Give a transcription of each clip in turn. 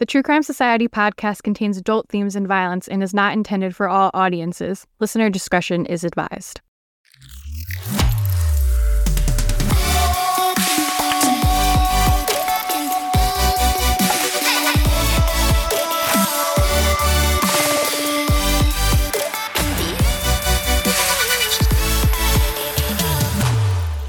The True Crime Society podcast contains adult themes and violence and is not intended for all audiences. Listener discretion is advised.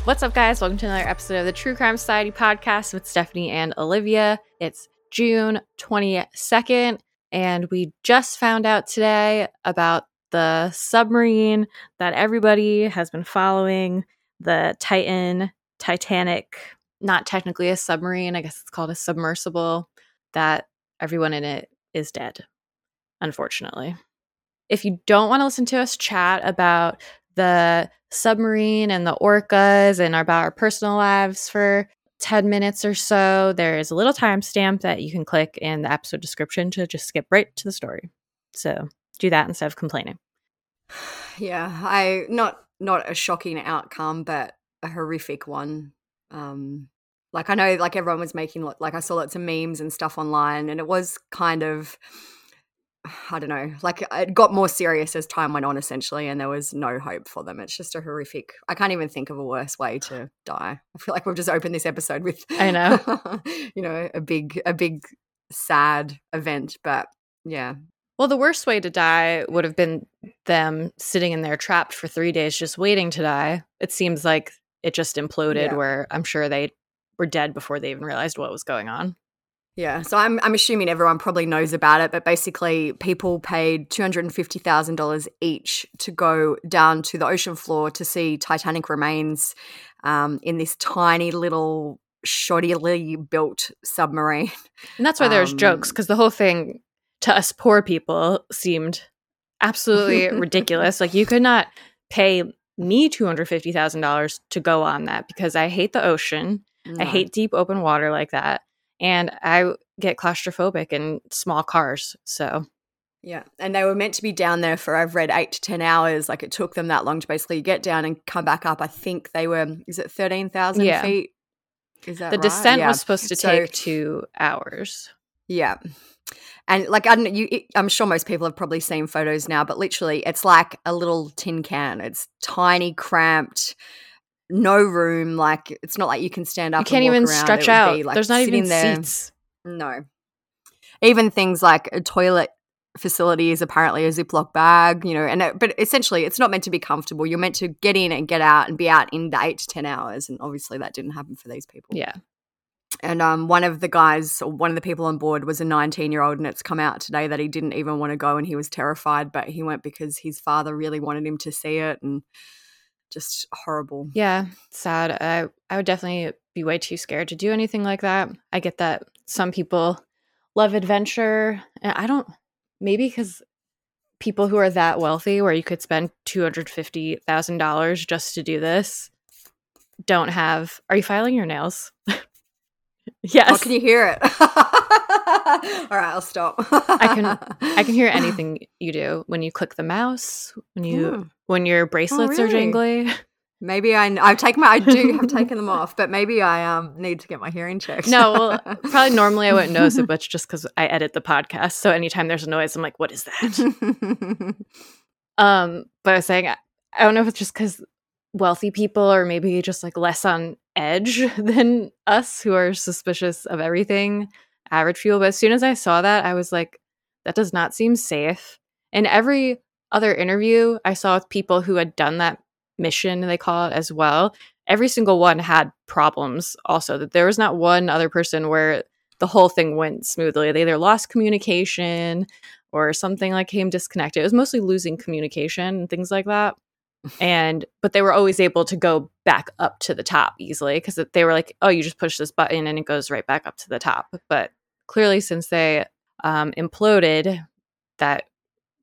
What's up, guys? Welcome to another episode of the True Crime Society podcast with Stephanie and Olivia. It's June 22nd, and we just found out today about the submarine that everybody has been following the Titan, Titanic, not technically a submarine, I guess it's called a submersible, that everyone in it is dead, unfortunately. If you don't want to listen to us chat about the submarine and the orcas and about our personal lives for 10 minutes or so, there is a little timestamp that you can click in the episode description to just skip right to the story. So do that instead of complaining. Yeah, I not not a shocking outcome, but a horrific one. Um like I know like everyone was making like I saw lots of memes and stuff online and it was kind of I don't know, like it got more serious as time went on, essentially, and there was no hope for them. It's just a horrific. I can't even think of a worse way to die. I feel like we've just opened this episode with, I know, you know, a big, a big, sad event. But yeah. Well, the worst way to die would have been them sitting in there trapped for three days, just waiting to die. It seems like it just imploded, yeah. where I'm sure they were dead before they even realized what was going on. Yeah, so I'm I'm assuming everyone probably knows about it, but basically people paid two hundred and fifty thousand dollars each to go down to the ocean floor to see Titanic remains um, in this tiny little shoddily built submarine. And that's why there's um, jokes because the whole thing to us poor people seemed absolutely ridiculous. Like you could not pay me two hundred fifty thousand dollars to go on that because I hate the ocean. No. I hate deep open water like that and I get claustrophobic in small cars. So, yeah. And they were meant to be down there for, I've read, eight to 10 hours. Like it took them that long to basically get down and come back up. I think they were, is it 13,000 yeah. feet? Is that The right? descent yeah. was supposed to so, take two hours. Yeah. And like I don't you, I'm sure most people have probably seen photos now, but literally, it's like a little tin can. It's tiny, cramped no room. Like it's not like you can stand up. You can't even stretch out. Be, like, There's not even there. seats. No. Even things like a toilet facility is apparently a Ziploc bag, you know, and it, but essentially it's not meant to be comfortable. You're meant to get in and get out and be out in the eight to ten hours, and obviously that didn't happen for these people. Yeah. And um, one of the guys, or one of the people on board, was a 19 year old, and it's come out today that he didn't even want to go and he was terrified, but he went because his father really wanted him to see it, and just horrible. Yeah, sad. I I would definitely be way too scared to do anything like that. I get that some people love adventure, and I don't. Maybe because people who are that wealthy, where you could spend two hundred fifty thousand dollars just to do this, don't have. Are you filing your nails? yes. Oh, can you hear it? All right, I'll stop. I can I can hear anything you do when you click the mouse, when you mm. when your bracelets oh, really? are jingly. Maybe I I've taken my I do have taken them off, but maybe I um need to get my hearing checked. no, well, probably normally I wouldn't notice it, but just because I edit the podcast, so anytime there's a noise, I'm like, what is that? um, but I was saying I don't know if it's just because wealthy people are maybe just like less on edge than us who are suspicious of everything average fuel. But as soon as I saw that, I was like, that does not seem safe. And every other interview I saw with people who had done that mission, they call it as well, every single one had problems also. That there was not one other person where the whole thing went smoothly. They either lost communication or something like came disconnected. It was mostly losing communication and things like that. and but they were always able to go back up to the top easily because they were like, oh, you just push this button and it goes right back up to the top. But clearly, since they um, imploded, that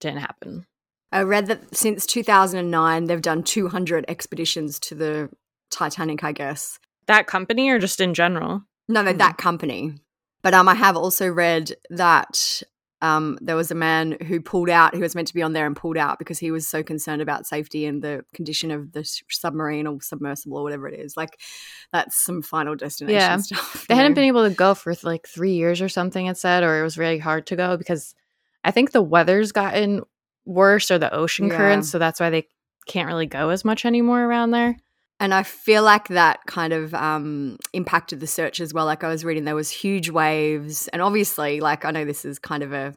didn't happen. I read that since 2009, they've done 200 expeditions to the Titanic, I guess. That company or just in general? No, no, mm. that company. But um, I have also read that um, there was a man who pulled out, who was meant to be on there and pulled out because he was so concerned about safety and the condition of the submarine or submersible or whatever it is. Like, that's some final destination Yeah. stuff. They you hadn't been able to go for like three years or something, it said, or it was really hard to go because I think the weather's gotten worse or the ocean Yeah. currents. So that's why they can't really go as much anymore around there. And I feel like that kind of um, impacted the search as well. Like I was reading, there was huge waves, and obviously, like I know this is kind of a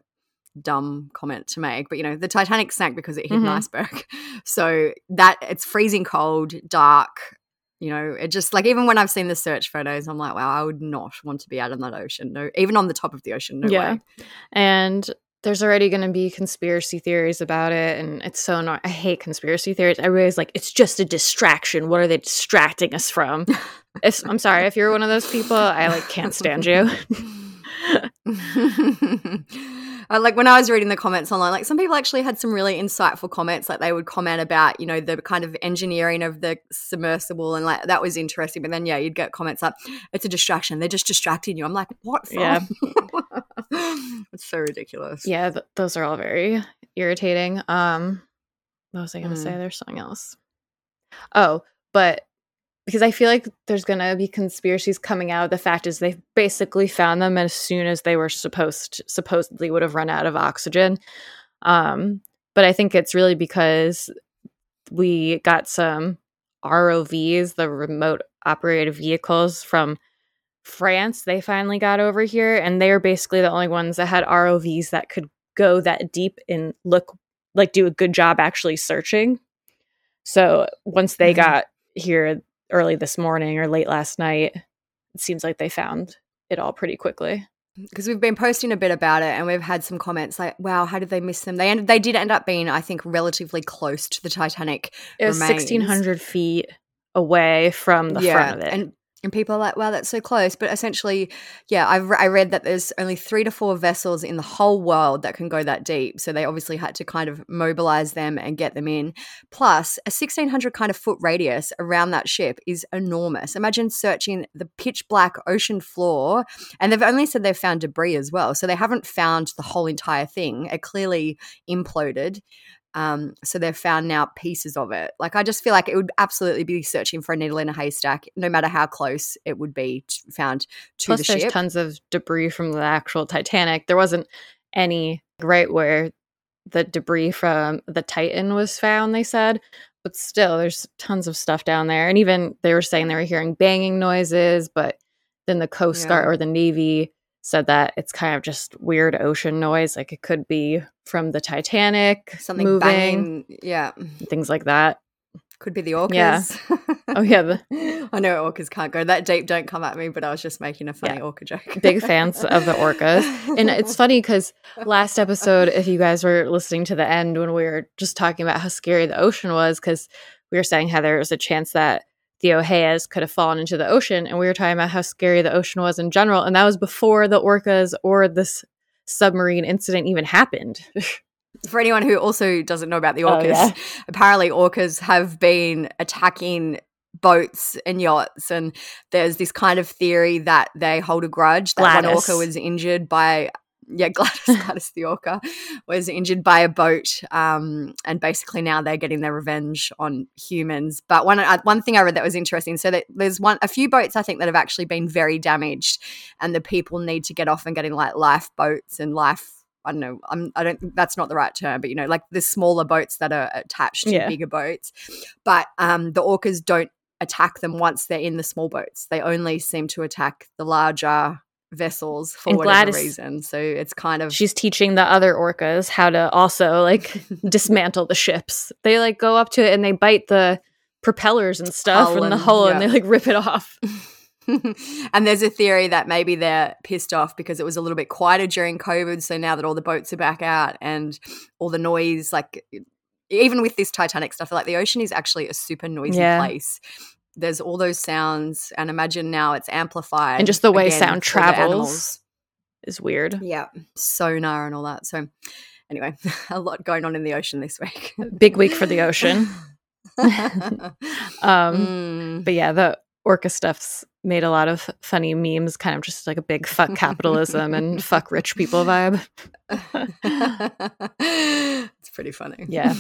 dumb comment to make, but you know, the Titanic sank because it hit an Mhm. iceberg. So that it's freezing cold, dark. You know, it just like even when I've seen the search photos, I'm like, wow, I would not want to be out in that ocean. No, even on the top of the ocean. No Yeah. way. And there's already going to be conspiracy theories about it. And it's so annoying. I hate conspiracy theories. Everybody's like, it's just a distraction. What are they distracting us from? if, I'm sorry. If you're one of those people, I like can't stand you. Uh, like when I was reading the comments online, like some people actually had some really insightful comments. Like they would comment about, you know, the kind of engineering of the submersible, and like that was interesting. But then, yeah, you'd get comments like, "It's a distraction. They're just distracting you." I'm like, "What?" From? Yeah. it's so ridiculous. yeah, th- those are all very irritating. Um, what was I going to Mm. say? There's something else. Oh, but because I feel like there's going to be conspiracies coming out. The fact is, they basically found them as soon as they were supposed supposedly would have run out of oxygen. Um, but I think it's really because we got some ROVs, the remote operated vehicles from France. They finally got over here, and they were basically the only ones that had ROVs that could go that deep and look like do a good job actually searching. So once they Mhm. got here early this morning or late last night, it seems like they found it all pretty quickly. because we've been posting a bit about it and we've had some comments like wow how did they miss them they ended, they did end up being i think relatively close to the titanic It was sixteen hundred feet away from the front of it. And and people are like, wow, that's so close. But essentially, yeah, I've I read that there's only three to four vessels in the whole world that can go that deep. So they obviously had to kind of mobilize them and get them in. Plus, a 1600 kind of foot radius around that ship is enormous. Imagine searching the pitch black ocean floor, and they've only said they've found debris as well. So they haven't found the whole entire thing. It clearly imploded. Um, so they've found now pieces of it. Like I just feel like it would absolutely be searching for a needle in a haystack, no matter how close it would be t- found to Plus, the there's ship. tons of debris from the actual Titanic. There wasn't any right where the debris from the Titan was found, they said. But still, there's tons of stuff down there. And even they were saying they were hearing banging noises, but then the Coast Guard or the Navy said that it's kind of just weird ocean noise. Like it could be from the Titanic Something moving, banging. Yeah, things like that. could be the orcas. Yeah. Oh, yeah. The, I know orcas can't go that deep. Don't come at me. But I was just making a funny Yeah. orca joke. big fans of the orcas. And it's funny because last episode, if you guys were listening to the end when we were just talking about how scary the ocean was, because we were saying how there was a chance that the Oheas could have fallen into the ocean, and we were talking about how scary the ocean was in general, and that was before the orcas or this submarine incident even happened. For anyone who also doesn't know about the Oh, orcas, yeah. apparently orcas have been attacking boats and yachts and there's this kind of theory that they hold a grudge that one orca was injured by yeah Gladys, Gladys the orca was injured by a boat um, and basically now they're getting their revenge on humans but one uh, one thing I read that was interesting so that there's one a few boats I think that have actually been very damaged and the people need to get off and getting like lifeboats and life I don't know. I'm, I don't that's not the right term, but you know, like the smaller boats that are attached to Yeah. bigger boats. But um, the orcas don't attack them once they're in the small boats. They only seem to attack the larger vessels for And whatever Gladys- reason. So it's kind of She's teaching the other orcas how to also like dismantle the ships. They like go up to it and they bite the propellers and stuff Hull from the and- hull and they like rip it off. and there's a theory that maybe they're pissed off because it was a little bit quieter during COVID. So now that all the boats are back out and all the noise, like even with this Titanic stuff, like the ocean is actually a super noisy Yeah. place. There's all those sounds, and imagine now it's amplified. And just the way again sound travels. Is weird. Yeah, sonar and all that. So, anyway, a lot going on in the ocean this week. Big week for the ocean. Um Mm. but yeah, the orca stuff's made a lot of funny memes, kind of just like a big fuck capitalism and fuck rich people vibe. it's pretty funny. Yeah.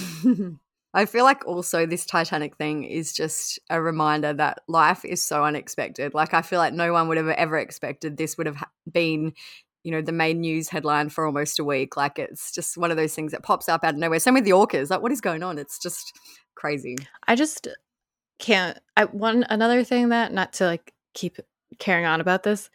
I feel like also this Titanic thing is just a reminder that life is so unexpected. Like I feel like no one would have ever expected this would have been, you know, the main news headline for almost a week. Like it's just one of those things that pops up out of nowhere. Same with the orcas. Like what is going on? It's just crazy. I just can't. I one another thing that not to like keep carrying on about this.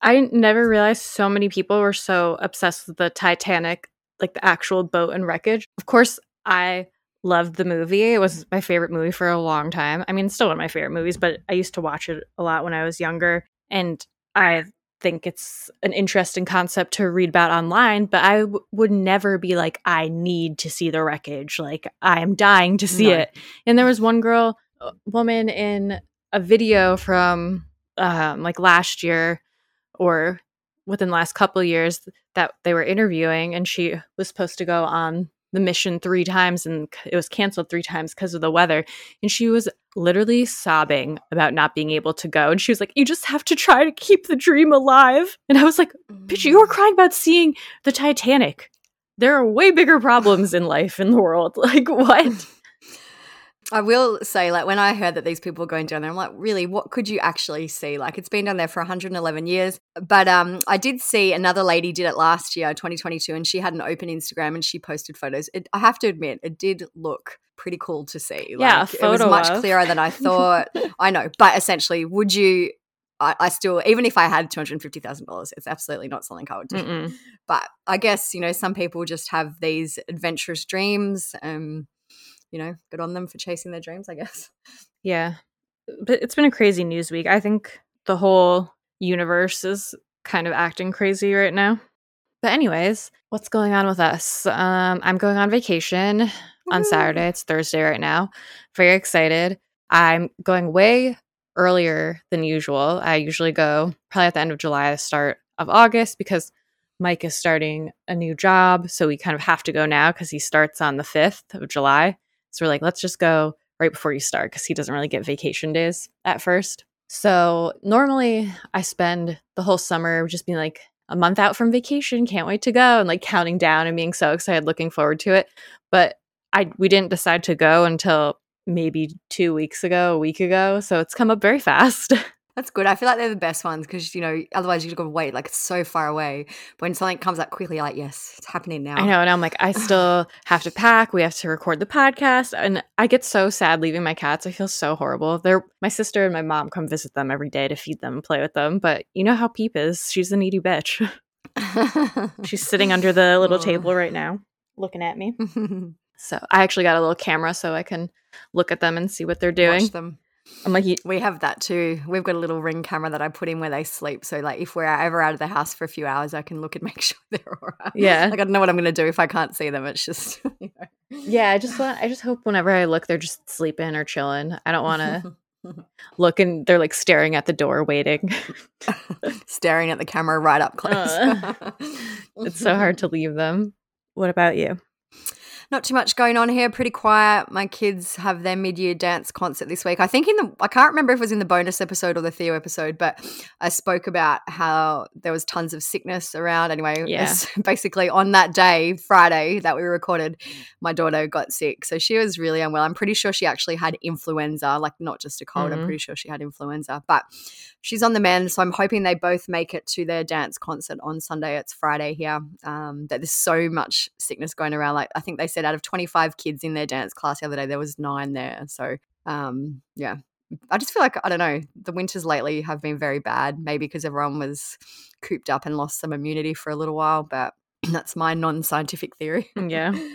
I never realized so many people were so obsessed with the Titanic, like the actual boat and wreckage. Of course, I loved the movie. It was my favorite movie for a long time. I mean, it's still one of my favorite movies, but I used to watch it a lot when I was younger. And I think it's an interesting concept to read about online, but I w- would never be like, I need to see the wreckage. Like, I am dying to see no. it. And there was one girl, woman in a video from um, like last year or within the last couple years that they were interviewing, and she was supposed to go on the mission three times and it was canceled three times because of the weather. And she was literally sobbing about not being able to go. And she was like, You just have to try to keep the dream alive. And I was like, Bitch, you were mm. crying about seeing the Titanic. There are way bigger problems in life in the world. Like, what? I will say, like, when I heard that these people were going down there, I'm like, really, what could you actually see? Like, it's been down there for 111 years. But um, I did see another lady did it last year, 2022, and she had an open Instagram and she posted photos. It, I have to admit, it did look pretty cool to see. Yeah, like, it was much of. clearer than I thought. I know, but essentially, would you? I, I still, even if I had two hundred fifty thousand dollars, it's absolutely not something I would do. Mm-mm. But I guess you know, some people just have these adventurous dreams. Um, you know, good on them for chasing their dreams, I guess. Yeah. But it's been a crazy news week. I think the whole universe is kind of acting crazy right now. But anyways, what's going on with us? Um, I'm going on vacation Woo! on Saturday. It's Thursday right now. Very excited. I'm going way earlier than usual. I usually go probably at the end of July, the start of August, because Mike is starting a new job. So we kind of have to go now because he starts on the 5th of July. So we're like, let's just go right before you start because he doesn't really get vacation days at first. So normally I spend the whole summer just being like a month out from vacation, can't wait to go, and like counting down and being so excited, looking forward to it. But I we didn't decide to go until maybe two weeks ago, a week ago. So it's come up very fast. That's good. I feel like they're the best ones because you know otherwise you got to wait like it's so far away. But when something comes up quickly, like yes, it's happening now. I know, and I'm like, I still have to pack. We have to record the podcast, and I get so sad leaving my cats. I feel so horrible. They're my sister and my mom come visit them every day to feed them and play with them. But you know how Peep is. She's a needy bitch. She's sitting under the little table right now, looking at me. so I actually got a little camera so I can look at them and see what they're doing. Watch them. I'm like, we have that too. We've got a little ring camera that I put in where they sleep. So, like, if we're ever out of the house for a few hours, I can look and make sure they're all right. Yeah. Like, I don't know what I'm going to do if I can't see them. It's just, you know. Yeah. I just want, I just hope whenever I look, they're just sleeping or chilling. I don't want to look and they're like staring at the door, waiting, staring at the camera right up close. Uh, it's so hard to leave them. What about you? Not too much going on here. Pretty quiet. My kids have their mid-year dance concert this week. I think in the I can't remember if it was in the bonus episode or the Theo episode, but I spoke about how there was tons of sickness around. Anyway, yeah. basically on that day, Friday that we recorded, my daughter got sick, so she was really unwell. I'm pretty sure she actually had influenza, like not just a cold. Mm-hmm. I'm pretty sure she had influenza, but she's on the mend. So I'm hoping they both make it to their dance concert on Sunday. It's Friday here. Um, that there's so much sickness going around. Like I think they said said out of 25 kids in their dance class the other day, there was nine there. So, um, yeah, I just feel like, I don't know, the winters lately have been very bad, maybe because everyone was cooped up and lost some immunity for a little while, but that's my non scientific theory. Mm, yeah.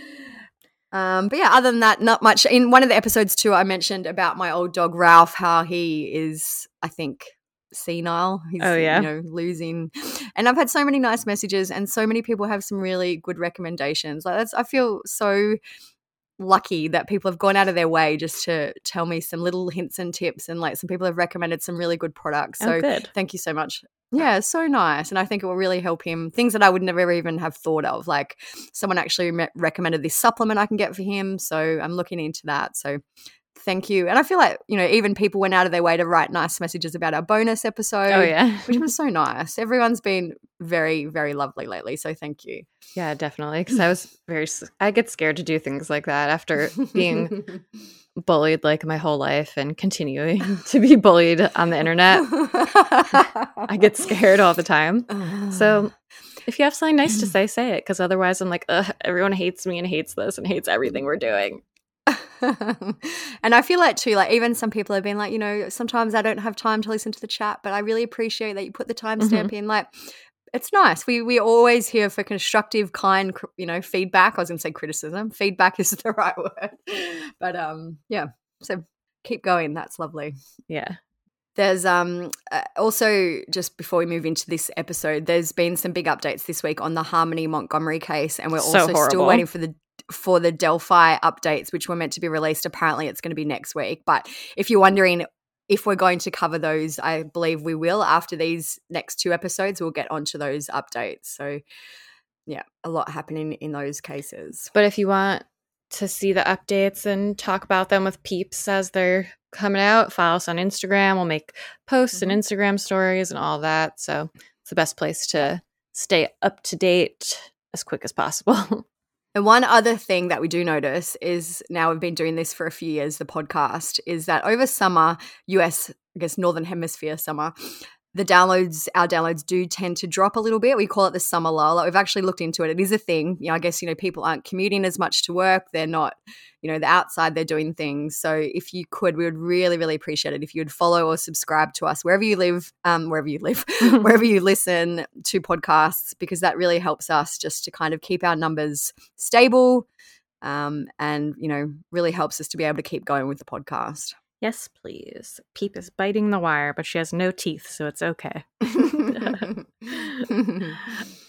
Um, but yeah, other than that, not much. In one of the episodes too, I mentioned about my old dog Ralph, how he is, I think, senile. He's, oh yeah, you know, losing. And I've had so many nice messages, and so many people have some really good recommendations. Like that's, I feel so lucky that people have gone out of their way just to tell me some little hints and tips, and like some people have recommended some really good products. Oh, so good. thank you so much. Yeah, so nice. And I think it will really help him. Things that I would never even have thought of. Like someone actually recommended this supplement I can get for him. So I'm looking into that. So thank you. And I feel like, you know, even people went out of their way to write nice messages about our bonus episode. Oh, yeah. which was so nice. Everyone's been very, very lovely lately. So thank you. Yeah, definitely. Because I was very, I get scared to do things like that after being bullied like my whole life and continuing to be bullied on the internet. I get scared all the time. So if you have something nice to say, say it. Because otherwise, I'm like, Ugh, everyone hates me and hates this and hates everything we're doing. And I feel like too, like even some people have been like, you know, sometimes I don't have time to listen to the chat, but I really appreciate that you put the timestamp mm-hmm. in. Like, it's nice. We we always here for constructive, kind, you know, feedback. I was going to say criticism. Feedback is the right word, but um, yeah. So keep going. That's lovely. Yeah. There's um uh, also just before we move into this episode, there's been some big updates this week on the Harmony Montgomery case, and we're so also horrible. still waiting for the for the Delphi updates, which were meant to be released. Apparently, it's going to be next week. But if you're wondering if we're going to cover those, I believe we will after these next two episodes. We'll get onto those updates. So, yeah, a lot happening in those cases. But if you want to see the updates and talk about them with peeps as they're coming out, follow us on Instagram. We'll make posts mm-hmm. and Instagram stories and all that. So, it's the best place to stay up to date as quick as possible. And one other thing that we do notice is now we've been doing this for a few years, the podcast, is that over summer, US, I guess, Northern Hemisphere summer, the downloads, our downloads do tend to drop a little bit. We call it the summer lull. Like we've actually looked into it. It is a thing. You know, I guess, you know, people aren't commuting as much to work. They're not, you know, the outside, they're doing things. So if you could, we would really, really appreciate it if you would follow or subscribe to us wherever you live, um, wherever you live, wherever you listen to podcasts, because that really helps us just to kind of keep our numbers stable. Um, and, you know, really helps us to be able to keep going with the podcast. Yes, please. Peep is biting the wire, but she has no teeth, so it's okay.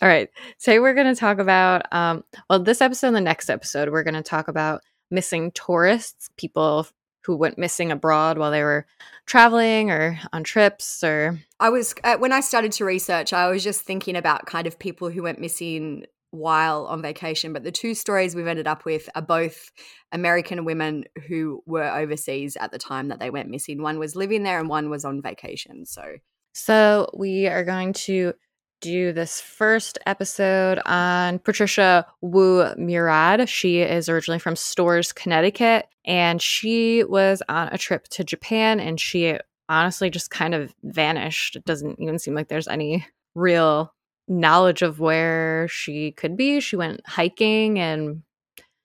All right. Today we're going to talk about, um, well, this episode and the next episode, we're going to talk about missing tourists, people who went missing abroad while they were traveling or on trips or I was uh, when I started to research I was just thinking about kind of people who went missing while on vacation. But the two stories we've ended up with are both American women who were overseas at the time that they went missing. One was living there and one was on vacation. So, so we are going to do this first episode on Patricia Wu Murad. She is originally from Storrs, Connecticut, and she was on a trip to Japan and she honestly just kind of vanished. It doesn't even seem like there's any real knowledge of where she could be. She went hiking and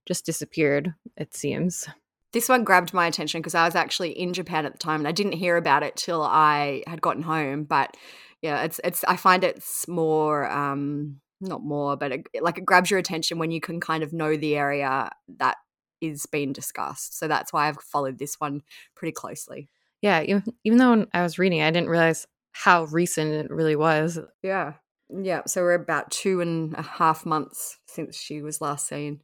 just disappeared, it seems. This one grabbed my attention because I was actually in Japan at the time and I didn't hear about it till I had gotten home. But yeah, it's it's I find it's more um not more, but it, like it grabs your attention when you can kind of know the area that is being discussed. So that's why I've followed this one pretty closely. Yeah, even, even though I was reading, I didn't realize how recent it really was. Yeah. Yeah, so we're about two and a half months since she was last seen.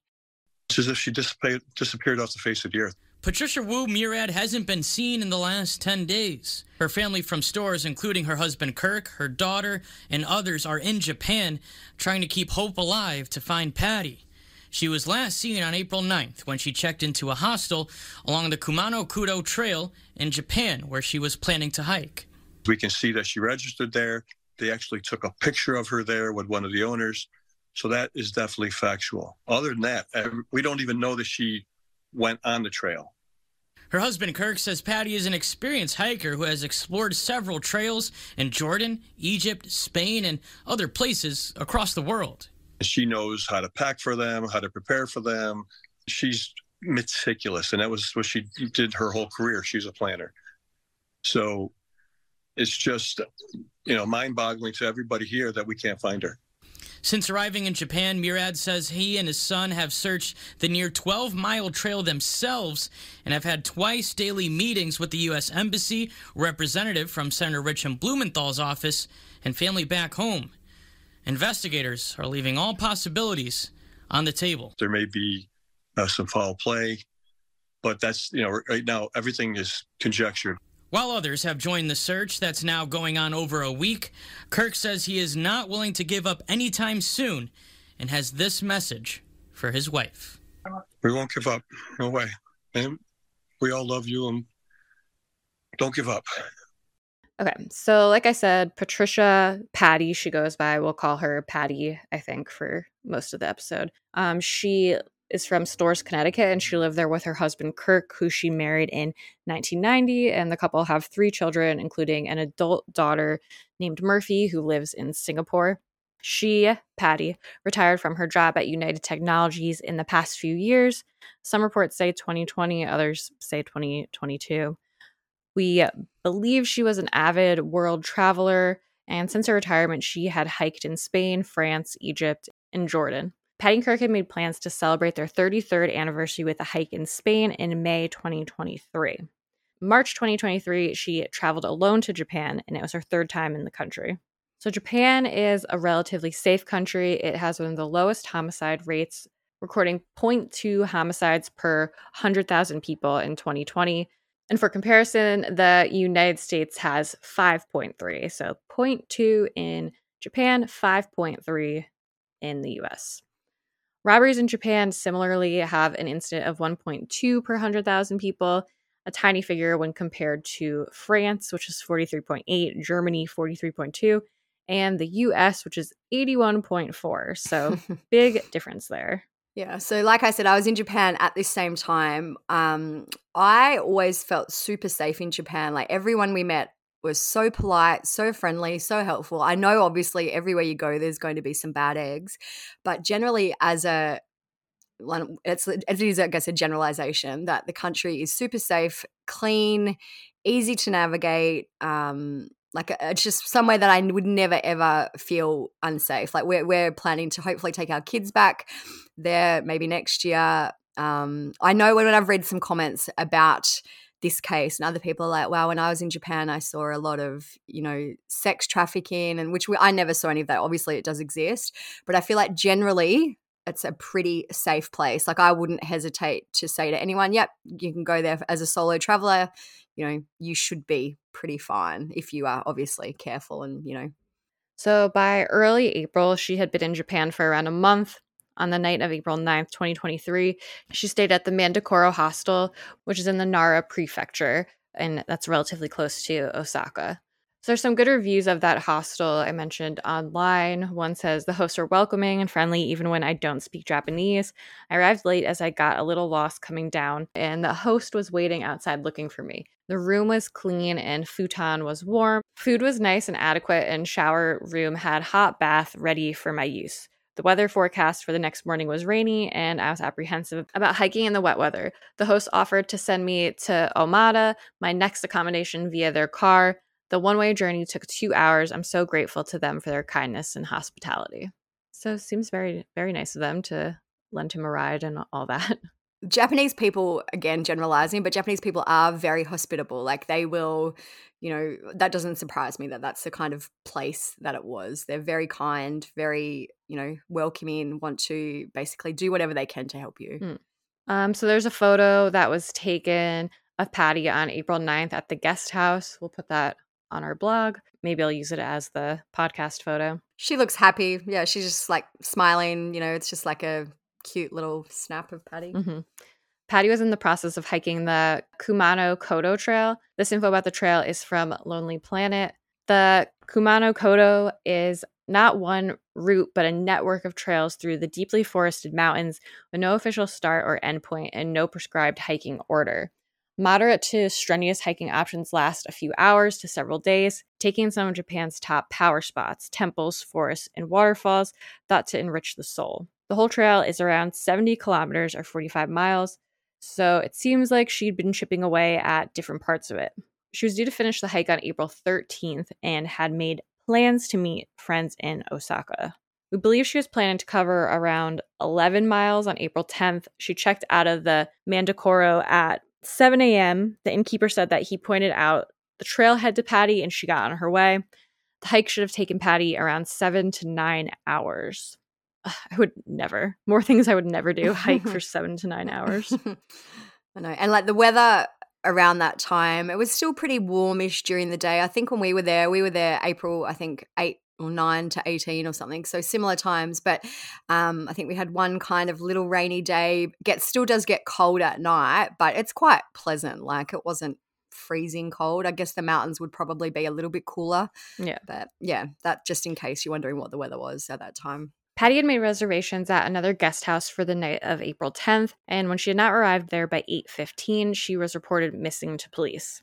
It's as if she disappeared, disappeared off the face of the earth. Patricia Wu Murad hasn't been seen in the last 10 days. Her family from Storrs, including her husband Kirk, her daughter, and others, are in Japan trying to keep hope alive to find Pattie. She was last seen on April 9th when she checked into a hostel along the Kumano Kodo Trail in Japan, where she was planning to hike. We can see that she registered there. They actually took a picture of her there with one of the owners. So that is definitely factual. Other than that, we don't even know that she went on the trail. Her husband Kirk says Pattie is an experienced hiker who has explored several trails in Jordan, Egypt, Spain, and other places across the world. She knows how to pack for them, how to prepare for them. She's meticulous, and that was what she did her whole career. She's a planner. So it's just you know mind-boggling to everybody here that we can't find her. Since arriving in Japan, Murad says he and his son have searched the near 12 mile trail themselves and have had twice daily meetings with the U.S. Embassy, representative from Senator Richard Blumenthal's office, and family back home. Investigators are leaving all possibilities on the table. There may be uh, some foul play, but that's, you know, right now everything is conjecture. While others have joined the search that's now going on over a week, Kirk says he is not willing to give up anytime soon and has this message for his wife. We won't give up. No way. And We all love you and don't give up. Okay, so like I said, Patricia Pattie, she goes by. We'll call her Pattie, I think, for most of the episode. Um, she is from Storrs, Connecticut, and she lived there with her husband Kirk, who she married in 1990. And the couple have three children, including an adult daughter named Murphy, who lives in Singapore. She, Pattie, retired from her job at United Technologies in the past few years. Some reports say 2020, others say 2022. We believe she was an avid world traveler, and since her retirement, she had hiked in Spain, France, Egypt, and Jordan. Pattie and Kirk had made plans to celebrate their 33rd anniversary with a hike in Spain in May 2023. March 2023, she traveled alone to Japan, and it was her third time in the country. So, Japan is a relatively safe country. It has one of the lowest homicide rates, recording 0.2 homicides per 100,000 people in 2020. And for comparison, the United States has 5.3. So 0.2 in Japan, 5.3 in the US. Robberies in Japan similarly have an incident of 1.2 per 100,000 people, a tiny figure when compared to France, which is 43.8, Germany, 43.2, and the US, which is 81.4. So big difference there. Yeah. So, like I said, I was in Japan at this same time. Um, I always felt super safe in Japan. Like everyone we met was so polite, so friendly, so helpful. I know, obviously, everywhere you go, there's going to be some bad eggs, but generally, as a it's it is I guess a generalization that the country is super safe, clean, easy to navigate. Um, like uh, it's just somewhere that I would never ever feel unsafe. Like we're we're planning to hopefully take our kids back there maybe next year. Um, I know when I've read some comments about this case and other people are like wow when i was in japan i saw a lot of you know sex trafficking and which we, i never saw any of that. Obviously it does exist but i feel like generally it's a pretty safe place. Like i wouldn't hesitate to say to anyone yep you can go there as a solo traveler. You know you should be pretty fine if you are obviously careful and you know. So by early april she had been in japan for around a month on the night of April 9th, 2023. She stayed at the Mandakoro Hostel, which is in the Nara Prefecture, and that's relatively close to Osaka. So there's some good reviews of that hostel I mentioned online. One says the hosts are welcoming and friendly even when I don't speak Japanese. I arrived late as I got a little lost coming down, and the host was waiting outside looking for me. The room was clean and futon was warm. Food was nice and adequate, and shower room had hot bath ready for my use. The weather forecast for the next morning was rainy, and I was apprehensive about hiking in the wet weather. The host offered to send me to Omada, my next accommodation, via their car. The one way journey took two hours. I'm so grateful to them for their kindness and hospitality. So, seems very, very nice of them to lend him a ride and all that. Japanese people, again, generalizing, but Japanese people are very hospitable. Like they will, you know, that doesn't surprise me that that's the kind of place that it was. They're very kind, very, you know, welcoming, want to basically do whatever they can to help you. Mm. Um, so there's a photo that was taken of Pattie on April 9th at the guest house. We'll put that on our blog. Maybe I'll use it as the podcast photo. She looks happy. Yeah, she's just like smiling. You know, it's just like a cute little snap of Pattie. Mm-hmm. Pattie was in the process of hiking the Kumano Kodo Trail. This info about the trail is from Lonely Planet. The Kumano Kodo is not one route, but a network of trails through the deeply forested mountains with no official start or endpoint and no prescribed hiking order. Moderate to strenuous hiking options last a few hours to several days, taking some of Japan's top power spots, temples, forests, and waterfalls, thought to enrich the soul. The whole trail is around 70 kilometers or 45 miles, so it seems like she'd been chipping away at different parts of it. She was due to finish the hike on April 13th and had made plans to meet friends in Osaka. We believe she was planning to cover around 11 miles on April 10th. She checked out of the Mandakoro at 7 a.m. The innkeeper said that he pointed out the trailhead to Pattie and she got on her way. The hike should have taken Pattie around seven to nine hours. I would never. More things I would never do. Hike for seven to nine hours. I know. And like the weather around that time, it was still pretty warmish during the day. I think when we were there, we were there April, I think 8 or 9 to 18 or something. So similar times, but um, I think we had one kind of little rainy day. Get still does get cold at night, but it's quite pleasant. Like it wasn't freezing cold. I guess the mountains would probably be a little bit cooler. Yeah. But yeah, that just in case you're wondering what the weather was at that time. Pattie had made reservations at another guest house for the night of April 10th, and when she had not arrived there by 8:15, she was reported missing to police.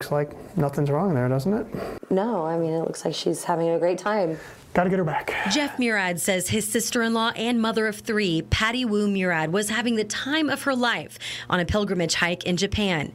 Looks like nothing's wrong there, doesn't it? No, I mean, it looks like she's having a great time. Gotta get her back. Jeff Murad says his sister in law and mother of three, Pattie Wu Murad, was having the time of her life on a pilgrimage hike in Japan.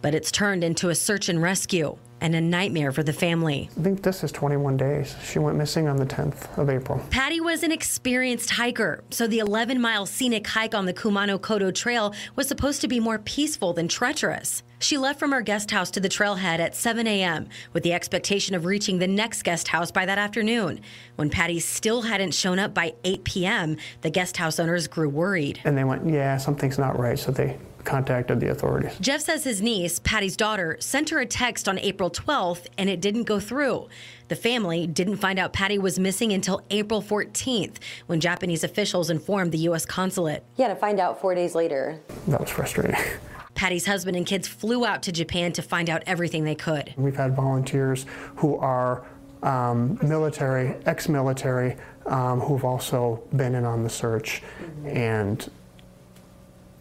But it's turned into a search and rescue and a nightmare for the family. I think this is 21 days. She went missing on the 10th of April. Pattie was an experienced hiker, so the 11 mile scenic hike on the Kumano Kodo Trail was supposed to be more peaceful than treacherous. She left from her guest house to the trailhead at 7 a.m. with the expectation of reaching the next guest house by that afternoon. When Pattie still hadn't shown up by 8 p.m., the guest house owners grew worried. And they went, yeah, something's not right. So they contacted the authorities. Jeff says his niece, Pattie's daughter, sent her a text on April 12th and it didn't go through. The family didn't find out Pattie was missing until April 14th when Japanese officials informed the U.S. consulate. Yeah, to find out four days later. That was frustrating. Pattie's husband and kids flew out to Japan to find out everything they could. We've had volunteers who are um, military, ex military, um, who've also been in on the search and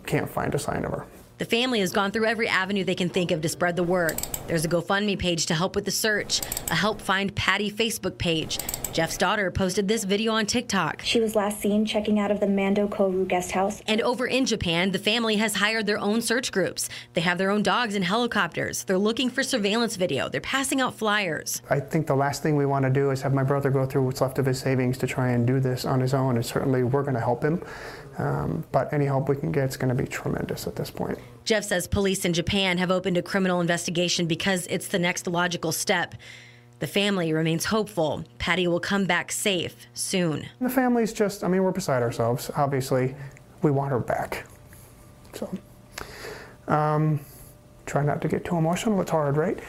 can't find a sign of her. The family has gone through every avenue they can think of to spread the word. There's a GoFundMe page to help with the search, a Help Find Pattie Facebook page. Jeff's daughter posted this video on TikTok. She was last seen checking out of the Mando Koru guest house. And over in Japan, the family has hired their own search groups. They have their own dogs and helicopters. They're looking for surveillance video. They're passing out flyers. I think the last thing we want to do is have my brother go through what's left of his savings to try and do this on his own, and certainly we're going to help him. Um, but any help we can get is going to be tremendous at this point. Jeff says police in Japan have opened a criminal investigation because it's the next logical step. The family remains hopeful Pattie will come back safe soon. The family's just, I mean, we're beside ourselves. Obviously, we want her back. So, um, try not to get too emotional. It's hard, right?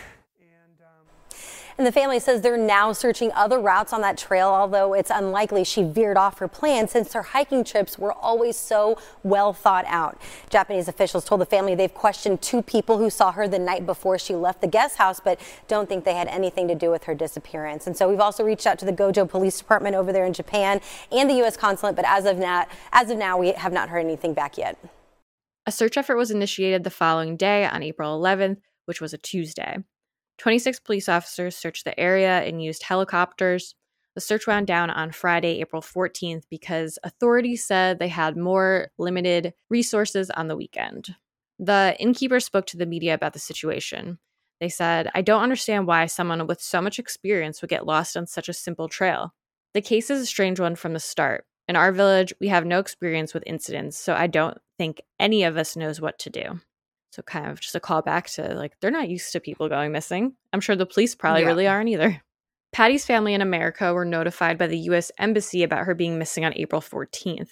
And the family says they're now searching other routes on that trail, although it's unlikely she veered off her plan since her hiking trips were always so well thought out. Japanese officials told the family they've questioned two people who saw her the night before she left the guest house, but don't think they had anything to do with her disappearance. And so we've also reached out to the Gojo Police Department over there in Japan and the U.S. consulate, but as of now, as of now, we have not heard anything back yet. A search effort was initiated the following day on April 11th, which was a Tuesday. 26 police officers searched the area and used helicopters. The search wound down on Friday, April 14th, because authorities said they had more limited resources on the weekend. The innkeeper spoke to the media about the situation. They said, I don't understand why someone with so much experience would get lost on such a simple trail. The case is a strange one from the start. In our village, we have no experience with incidents, so I don't think any of us knows what to do. So kind of just a callback to like they're not used to people going missing. I'm sure the police probably Yeah. really aren't either. Pattie's family in America were notified by the US Embassy about her being missing on April 14th.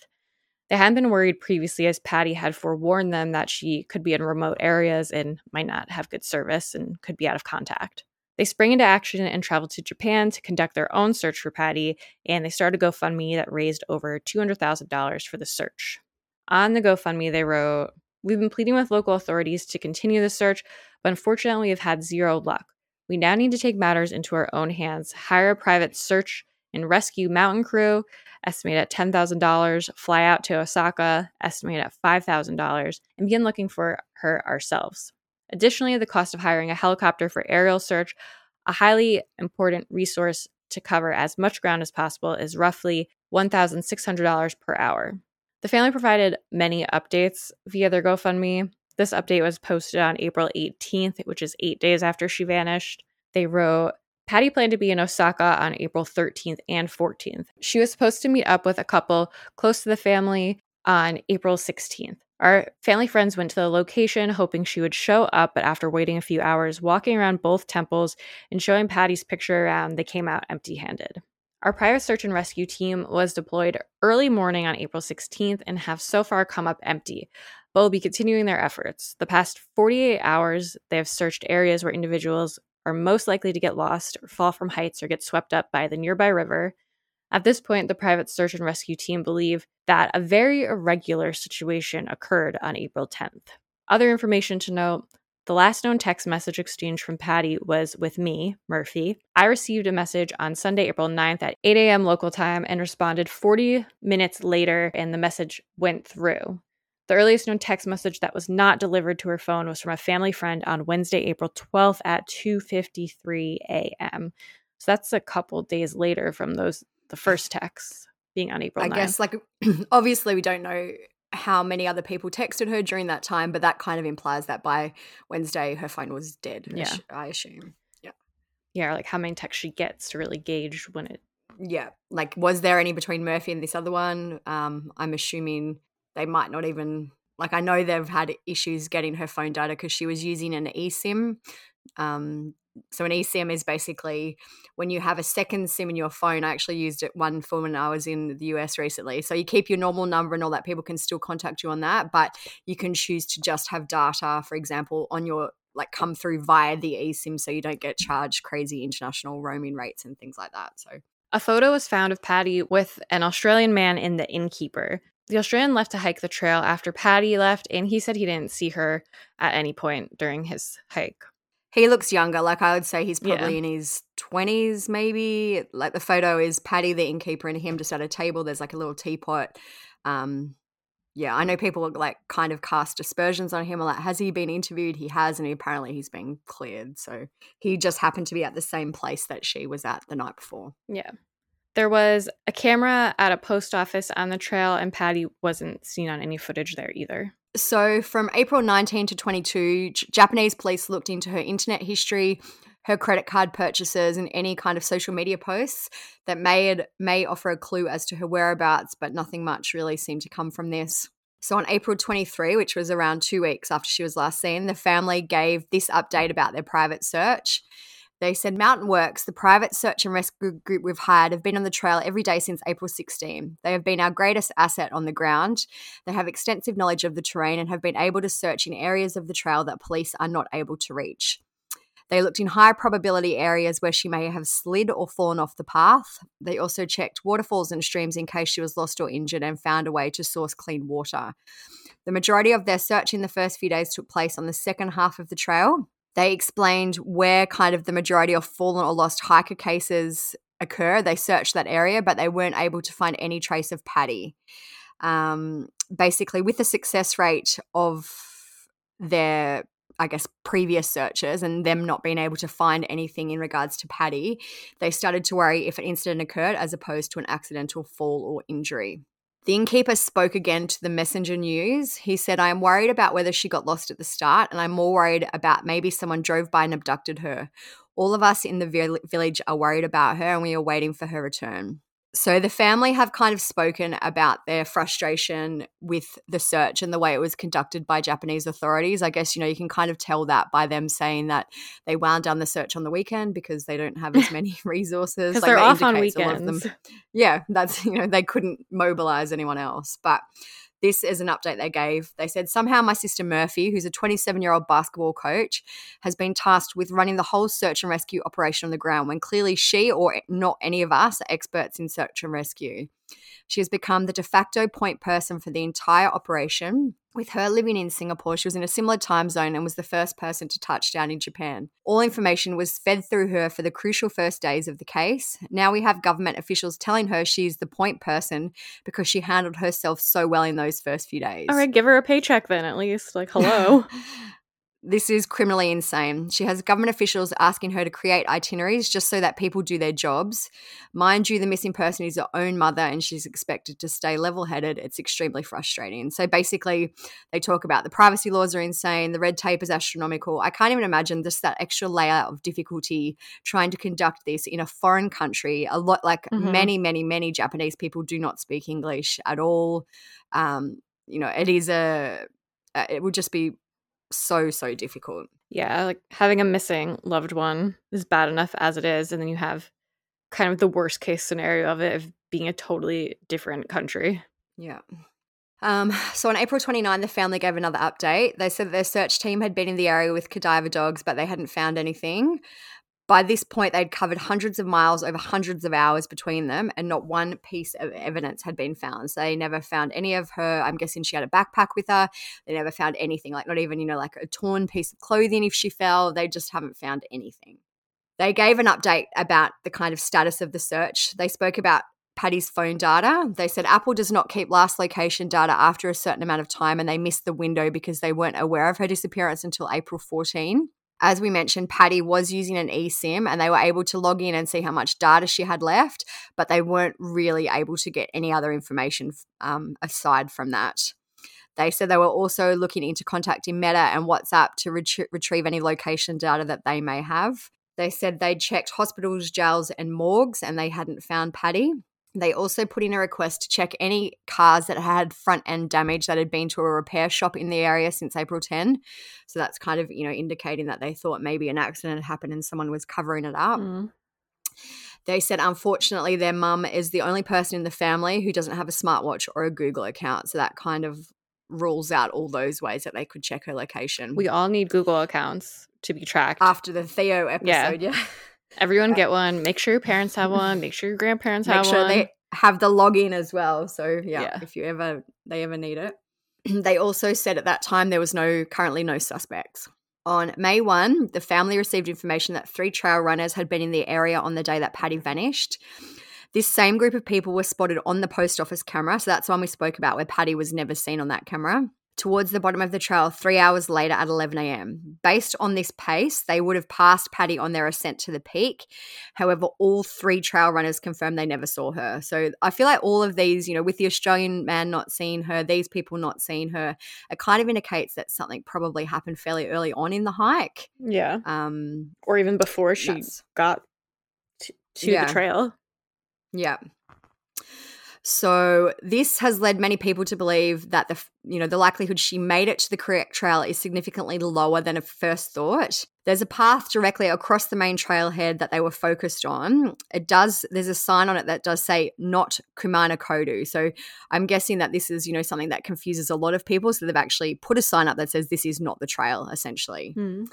They hadn't been worried previously as Pattie had forewarned them that she could be in remote areas and might not have good service and could be out of contact. They spring into action and travel to Japan to conduct their own search for Pattie, and they started a GoFundMe that raised over $200,000 for the search. On the GoFundMe, they wrote, We've been pleading with local authorities to continue the search, but unfortunately, we've had zero luck. We now need to take matters into our own hands, hire a private search and rescue mountain crew, estimated at $10,000, fly out to Osaka, estimated at $5,000, and begin looking for her ourselves. Additionally, the cost of hiring a helicopter for aerial search, a highly important resource to cover as much ground as possible, is roughly $1,600 per hour. The family provided many updates via their GoFundMe. This update was posted on April 18th, which is eight days after she vanished. They wrote, Pattie planned to be in Osaka on April 13th and 14th. She was supposed to meet up with a couple close to the family on April 16th. Our family friends went to the location hoping she would show up, but after waiting a few hours, walking around both temples, and showing Pattie's picture around, they came out empty handed. Our private search and rescue team was deployed early morning on April 16th and have so far come up empty, but will be continuing their efforts. The past 48 hours, they have searched areas where individuals are most likely to get lost or fall from heights or get swept up by the nearby river. At this point, the private search and rescue team believe that a very irregular situation occurred on April 10th. Other information to note the last known text message exchange from Pattie was with me, Murphy. I received a message on Sunday, April 9th at 8 a.m. local time and responded 40 minutes later, and the message went through. The earliest known text message that was not delivered to her phone was from a family friend on Wednesday, April 12th at 2:53 a.m. So that's a couple days later from those the first texts being on April I 9th. guess, like, obviously, we don't know how many other people texted her during that time, but that kind of implies that by Wednesday her phone was dead. I Yeah. I assume. yeah, yeah, like how many texts she gets to really gauge when it Yeah, like, was there any between Murphy and this other one? Um, I'm assuming they might not even like. I know they've had issues getting her phone data because she was using an eSIM. Um, so an eSIM is basically when you have a second SIM in your phone. I actually used it one for when I was in the US recently. So you keep your normal number and all that. People can still contact you on that, but you can choose to just have data, for example, on your like come through via the eSIM, so you don't get mm. charged crazy international roaming rates and things like that. So A photo was found of Pattie with an Australian man in the innkeeper. The Australian left to hike the trail after Pattie left, and he said he didn't see her at any point during his hike. He looks younger. Like I would say he's Yeah. probably in his 20s, maybe. Like the photo is Pattie, the innkeeper, and him just at a table. There's like a little teapot. Um, yeah, I know people like kind of cast aspersions on him. Like, has he been interviewed? He has, and apparently he's been cleared. So he just happened to be at the same place that she was at the night before. Yeah. There was a camera at a post office on the trail, and Pattie wasn't seen on any footage there either. So, from April 19 to 22, J- Japanese police looked into her internet history, her credit card purchases, and any kind of social media posts that may may offer a clue as to her whereabouts, but nothing much really seemed to come from this. So, on April 23, which was around two weeks after she was last seen, the family gave this update about their private search. They said Mountain Works, the private search and rescue group we've hired, have been on the trail every day since April 16. They have been our greatest asset on the ground. They have extensive knowledge of the terrain and have been able to search in areas of the trail that police are not able to reach. They looked in high probability areas where she may have slid or fallen off the path. They also checked waterfalls and streams in case she was lost or injured and found a way to source clean water. The majority of their search in the first few days took place on the second half of the trail. They explained where kind of the majority of fallen or lost hiker cases occur. They searched that area, but they weren't able to find any trace of Pattie. Um, basically, with the success rate of their, I guess, previous searches and them not being able to find anything in regards to Pattie, they started to worry if an incident occurred as opposed to an accidental fall or injury. The innkeeper spoke again to the messenger news. He said, I am worried about whether she got lost at the start, and I'm more worried about maybe someone drove by and abducted her. All of us in the village are worried about her, and we are waiting for her return. So the family have kind of spoken about their frustration with the search and the way it was conducted by Japanese authorities. I guess, you know, you can kind of tell that by them saying that they wound down the search on the weekend because they don't have as many resources. Because Like, they're off on weekends. yeah, that's you know they couldn't mobilize anyone else. But this is an update they gave. They said somehow my sister Murphy, who's a 27 year old basketball coach, has been tasked with running the whole search and rescue operation on the ground when clearly she or not any of us are experts in search and rescue. She has become the de facto point person for the entire operation. With her living in Singapore, she was in a similar time zone and was the first person to touch down in Japan. All information was fed through her for the crucial first days of the case. Now we have government officials telling her she's the point person because she handled herself so well in those first few days. All right, give her a paycheck then, at least. Like, hello. This is criminally insane. She has government officials asking her to create itineraries just so that people do their jobs. Mind you, the missing person is her own mother and she's expected to stay level headed. It's extremely frustrating. So basically, they talk about the privacy laws are insane, the red tape is astronomical. I can't even imagine just that extra layer of difficulty trying to conduct this in a foreign country. A lot like Mhm. many, many, many Japanese people do not speak English at all. Um, you know, it is a, uh, it would just be so so difficult. yeah, like having a missing loved one is bad enough as it is. And then you have kind of the worst case scenario of it of being a totally different country. Yeah. Um, so on April 29, the family gave another update. They said that their search team had been in the area with cadaver dogs, but they hadn't found anything. By this point, they'd covered hundreds of miles over hundreds of hours between them, and not one piece of evidence had been found. So they never found any of her. I'm guessing she had a backpack with her. They never found anything, like not even, you know, like a torn piece of clothing if she fell. They just haven't found anything. They gave an update about the kind of status of the search. They spoke about Pattie's phone data. They said Apple does not keep last location data after a certain amount of time, and they missed the window because they weren't aware of her disappearance until April 14 as we mentioned, Pattie was using an eSIM and they were able to log in and see how much data she had left, but they weren't really able to get any other information um, aside from that. They said they were also looking into contacting Meta and WhatsApp to ret- retrieve any location data that they may have. They said they'd checked hospitals, jails, and morgues and they hadn't found Pattie. They also put in a request to check any cars that had front end damage that had been to a repair shop in the area since April 10. So that's kind of, you know, indicating that they thought maybe an accident had happened and someone was covering it up. Mm. They said, unfortunately, their mum is the only person in the family who doesn't have a smartwatch or a Google account. So that kind of rules out all those ways that they could check her location. We all need Google accounts to be tracked. After the Theo episode, yeah. yeah. Everyone uh, get one. Make sure your parents have one. Make sure your grandparents Make have sure one. They have the login as well. So yeah, yeah, if you ever they ever need it. they also said at that time there was no currently no suspects. On May 1, the family received information that three trail runners had been in the area on the day that Pattie vanished. This same group of people were spotted on the post office camera. So that's the one we spoke about where Pattie was never seen on that camera towards the bottom of the trail three hours later at 11 a.m. Based on this pace, they would have passed Pattie on their ascent to the peak. However, all three trail runners confirmed they never saw her. So I feel like all of these, you know, with the Australian man not seeing her, these people not seeing her, it kind of indicates that something probably happened fairly early on in the hike. Yeah. Um, or even before she got to, to yeah. the trail. Yeah. So this has led many people to believe that the you know the likelihood she made it to the correct trail is significantly lower than a first thought. There's a path directly across the main trailhead that they were focused on. It does there's a sign on it that does say not Kumano Kodo. So I'm guessing that this is you know something that confuses a lot of people. So they've actually put a sign up that says this is not the trail essentially. Mm.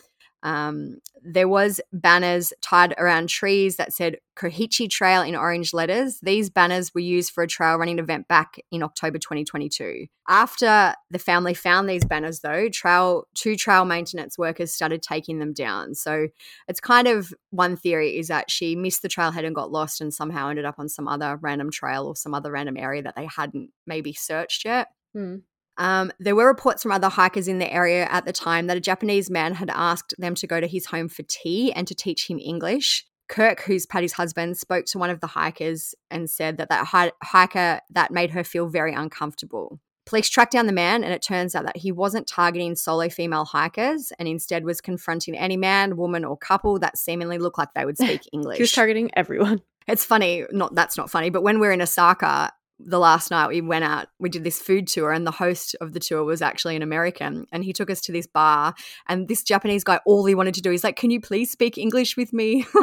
Um, there was banners tied around trees that said Kohechi Trail in orange letters. These banners were used for a trail running event back in October 2022. After the family found these banners, though, trail two trail maintenance workers started taking them down. So it's kind of one theory is that she missed the trailhead and got lost and somehow ended up on some other random trail or some other random area that they hadn't maybe searched yet. Hmm. Um, there were reports from other hikers in the area at the time that a Japanese man had asked them to go to his home for tea and to teach him English. Kirk, who's Pattie's husband, spoke to one of the hikers and said that that hi- hiker that made her feel very uncomfortable. Police tracked down the man, and it turns out that he wasn't targeting solo female hikers and instead was confronting any man, woman, or couple that seemingly looked like they would speak English. he was targeting everyone. It's funny, not that's not funny, but when we're in Osaka, the last night we went out, we did this food tour, and the host of the tour was actually an American. And he took us to this bar. And this Japanese guy, all he wanted to do is like, Can you please speak English with me?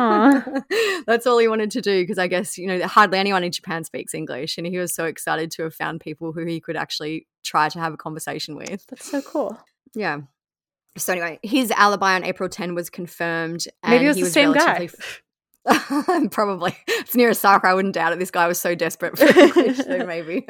That's all he wanted to do. Because I guess, you know, hardly anyone in Japan speaks English. And he was so excited to have found people who he could actually try to have a conversation with. That's so cool. Yeah. So anyway, his alibi on April 10 was confirmed. Maybe it was the same guy. Probably. It's near a Osaka. I wouldn't doubt it. This guy was so desperate for English, so maybe.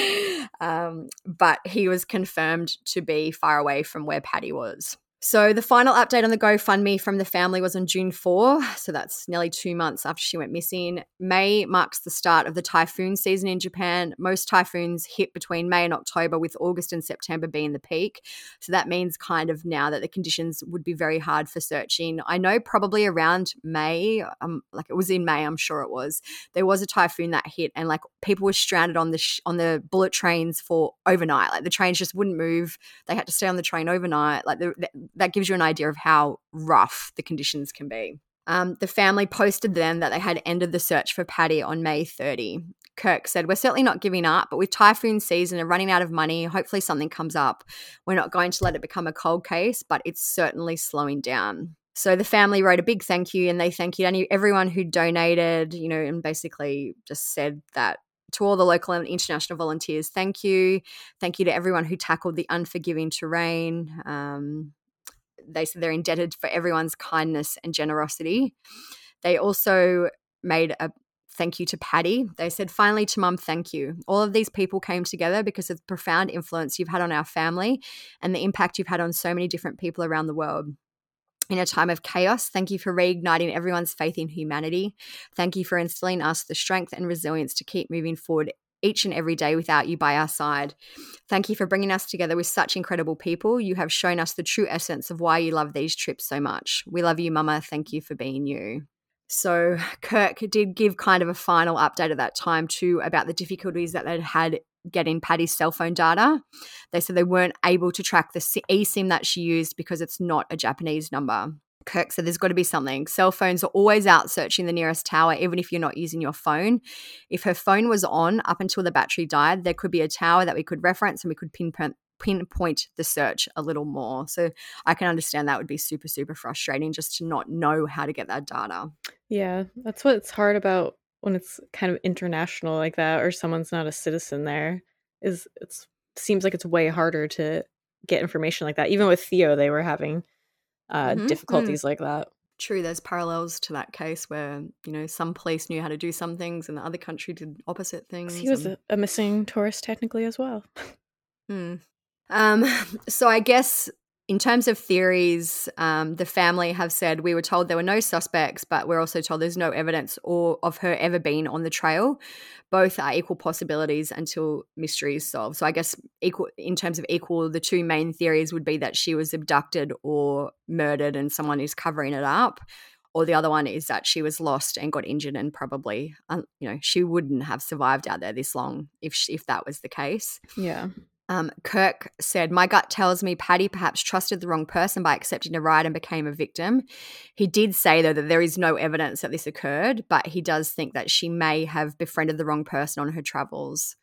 um, but he was confirmed to be far away from where Pattie was. So the final update on the GoFundMe from the family was on June 4. So that's nearly two months after she went missing. May marks the start of the typhoon season in Japan. Most typhoons hit between May and October, with August and September being the peak. So that means kind of now that the conditions would be very hard for searching. I know probably around May, um, like it was in May, I'm sure it was. There was a typhoon that hit, and like people were stranded on the sh- on the bullet trains for overnight. Like the trains just wouldn't move. They had to stay on the train overnight. Like the, the that gives you an idea of how rough the conditions can be. Um, the family posted then that they had ended the search for Pattie on May 30. Kirk said, We're certainly not giving up, but with typhoon season and running out of money, hopefully something comes up. We're not going to let it become a cold case, but it's certainly slowing down. So the family wrote a big thank you and they thanked any everyone who donated, you know, and basically just said that to all the local and international volunteers, thank you. Thank you to everyone who tackled the unforgiving terrain. Um, they said they're indebted for everyone's kindness and generosity. They also made a thank you to Pattie. They said, finally, to mum, thank you. All of these people came together because of the profound influence you've had on our family and the impact you've had on so many different people around the world. In a time of chaos, thank you for reigniting everyone's faith in humanity. Thank you for instilling us the strength and resilience to keep moving forward each and every day without you by our side. Thank you for bringing us together with such incredible people. You have shown us the true essence of why you love these trips so much. We love you, Mama. Thank you for being you. So Kirk did give kind of a final update at that time too about the difficulties that they'd had getting Pattie's cell phone data. They said they weren't able to track the eSIM that she used because it's not a Japanese number. Kirk said there's got to be something. Cell phones are always out searching the nearest tower, even if you're not using your phone. If her phone was on up until the battery died, there could be a tower that we could reference and we could pinpoint pinpoint the search a little more. So I can understand that would be super, super frustrating just to not know how to get that data. Yeah, that's what's hard about when it's kind of international like that or someone's not a citizen there is it seems like it's way harder to get information like that. Even with Theo they were having uh mm-hmm. difficulties mm. like that. True, there's parallels to that case where, you know, some police knew how to do some things and the other country did opposite things. He was and... a, a missing tourist technically as well. Hmm. Um, so I guess in terms of theories, um, the family have said we were told there were no suspects, but we're also told there's no evidence or of her ever being on the trail. Both are equal possibilities until mystery is solved. So I guess equal in terms of equal, the two main theories would be that she was abducted or murdered, and someone is covering it up. Or the other one is that she was lost and got injured, and probably, you know, she wouldn't have survived out there this long if she, if that was the case. Yeah. Um, Kirk said, My gut tells me Pattie perhaps trusted the wrong person by accepting a ride and became a victim. He did say, though, that there is no evidence that this occurred, but he does think that she may have befriended the wrong person on her travels.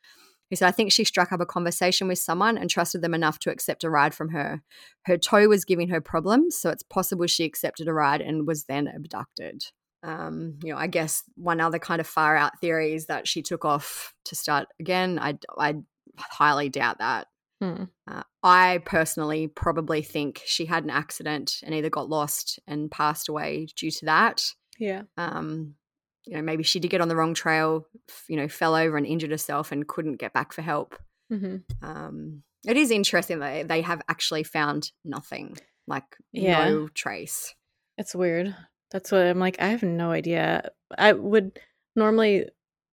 He said, I think she struck up a conversation with someone and trusted them enough to accept a ride from her. Her toe was giving her problems, so it's possible she accepted a ride and was then abducted. Um, you know, I guess one other kind of far out theory is that she took off to start again. I, I highly doubt that. Hmm. Uh, I personally probably think she had an accident and either got lost and passed away due to that. Yeah. Um, you know, maybe she did get on the wrong trail, you know, fell over and injured herself and couldn't get back for help. Mm-hmm. Um, it is interesting that they have actually found nothing, like yeah. no trace. It's weird. That's what I'm like. I have no idea. I would normally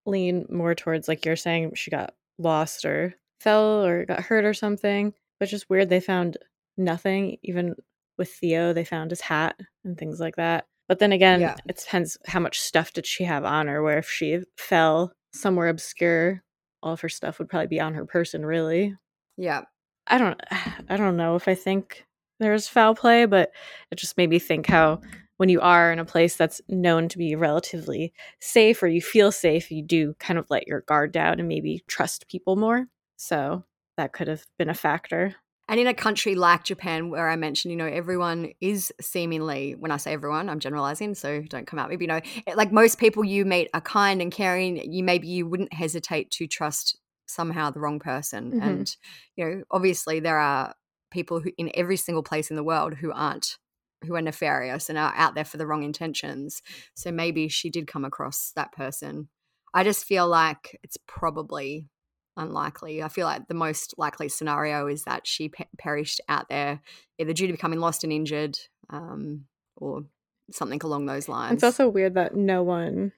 lean more towards like you're saying she got lost or fell or got hurt or something. But just weird they found nothing. Even with Theo, they found his hat and things like that. But then again, yeah. it depends how much stuff did she have on her. Where if she fell somewhere obscure, all of her stuff would probably be on her person. Really. Yeah. I don't. I don't know if I think there's foul play, but it just made me think how when you are in a place that's known to be relatively safe or you feel safe, you do kind of let your guard down and maybe trust people more. So that could have been a factor. And in a country like Japan, where I mentioned, you know, everyone is seemingly, when I say everyone, I'm generalizing, so don't come at me, but, you know, like most people you meet are kind and caring. You maybe you wouldn't hesitate to trust somehow the wrong person. Mm-hmm. And, you know, obviously there are people who in every single place in the world who aren't who are nefarious and are out there for the wrong intentions. So maybe she did come across that person. I just feel like it's probably unlikely. I feel like the most likely scenario is that she pe- perished out there, either due to becoming lost and injured, um, or something along those lines. It's also weird that no one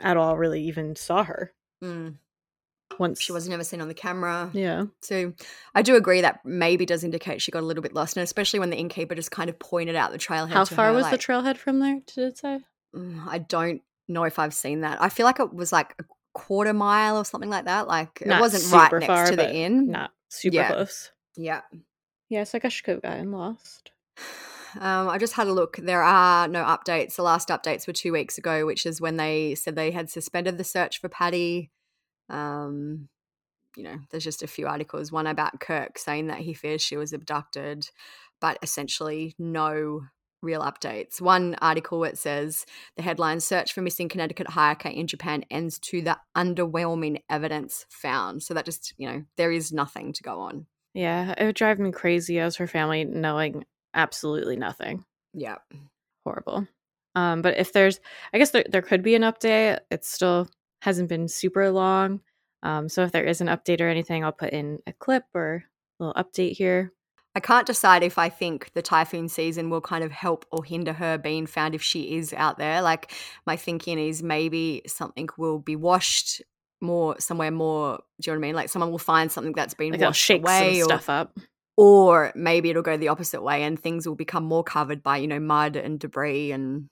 at all really even saw her. Mm once she was never seen on the camera. Yeah. So I do agree that maybe does indicate she got a little bit lost, and especially when the innkeeper just kind of pointed out the trailhead. How far her, was like, the trailhead from there? Did it say? Mm, I don't know if I've seen that. I feel like it was like a quarter mile or something like that. Like not it wasn't right next far, to the inn. Not super yeah. close. Yeah. Yeah, so I guess she could have gotten lost. Um, I just had a look. There are no updates. The last updates were two weeks ago, which is when they said they had suspended the search for Pattie. Um, you know, there's just a few articles. One about Kirk saying that he fears she was abducted, but essentially no real updates. One article it says the headline "Search for missing Connecticut hiker in Japan ends to the underwhelming evidence found." So that just you know there is nothing to go on. Yeah, it would drive me crazy as her family knowing absolutely nothing. Yeah. Horrible. Um, but if there's, I guess there, there could be an update. It's still hasn't been super long. Um, so if there is an update or anything, I'll put in a clip or a little update here. I can't decide if I think the typhoon season will kind of help or hinder her being found if she is out there. Like my thinking is maybe something will be washed more somewhere more. Do you know what I mean? Like someone will find something that's been Like washed shake away, or, stuff up. or maybe it'll go the opposite way and things will become more covered by you know mud and debris and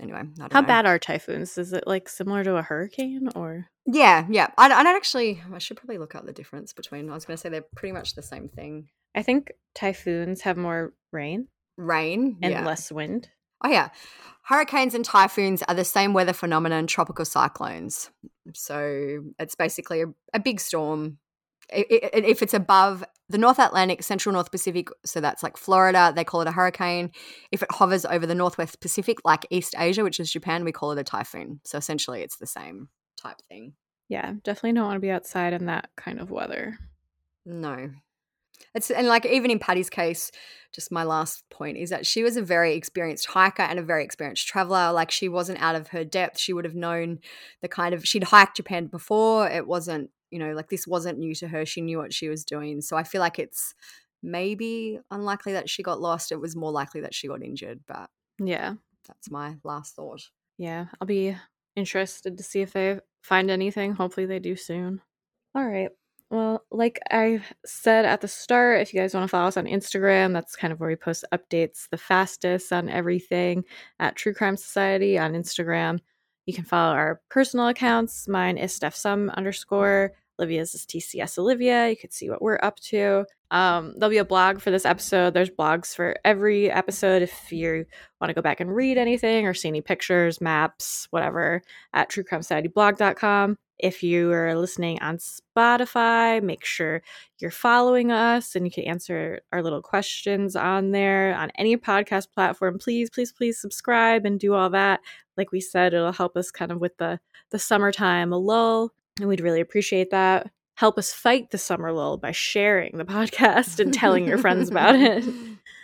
anyway. How know. bad are typhoons? Is it like similar to a hurricane or? Yeah, yeah. I, I don't actually. I should probably look up the difference between. I was going to say they're pretty much the same thing. I think typhoons have more rain Rain and yeah. less wind. Oh yeah, hurricanes and typhoons are the same weather phenomenon. Tropical cyclones. So it's basically a, a big storm. If it's above the North Atlantic, Central North Pacific, so that's like Florida, they call it a hurricane. If it hovers over the Northwest Pacific, like East Asia, which is Japan, we call it a typhoon. So essentially, it's the same type thing. Yeah, definitely don't want to be outside in that kind of weather. No. It's and like even in Pattie's case, just my last point is that she was a very experienced hiker and a very experienced traveler. Like she wasn't out of her depth. She would have known the kind of she'd hiked Japan before. It wasn't, you know, like this wasn't new to her. She knew what she was doing. So I feel like it's maybe unlikely that she got lost. It was more likely that she got injured, but Yeah. that's my last thought. Yeah, I'll be interested to see if they find anything. Hopefully, they do soon. All right. Well, like I said at the start, if you guys want to follow us on Instagram, that's kind of where we post updates the fastest on everything at True Crime Society on Instagram. You can follow our personal accounts. Mine is Steph Sum underscore. Olivia's is TCS Olivia. You could see what we're up to. Um, there'll be a blog for this episode. There's blogs for every episode if you want to go back and read anything or see any pictures, maps, whatever, at truecrimesocietyblog.com. If you are listening on Spotify, make sure you're following us and you can answer our little questions on there on any podcast platform. Please, please, please subscribe and do all that. Like we said, it'll help us kind of with the the summertime lull, and we'd really appreciate that. Help us fight the summer lull by sharing the podcast and telling your friends about it.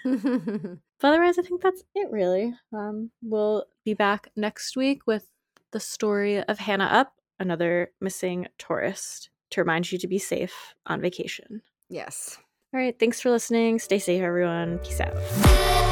But otherwise, I think that's it, really. Um, we'll be back next week with the story of Hannah Upp, another missing tourist, to remind you to be safe on vacation. yes. All right, thanks for listening. Stay safe, everyone. Peace out.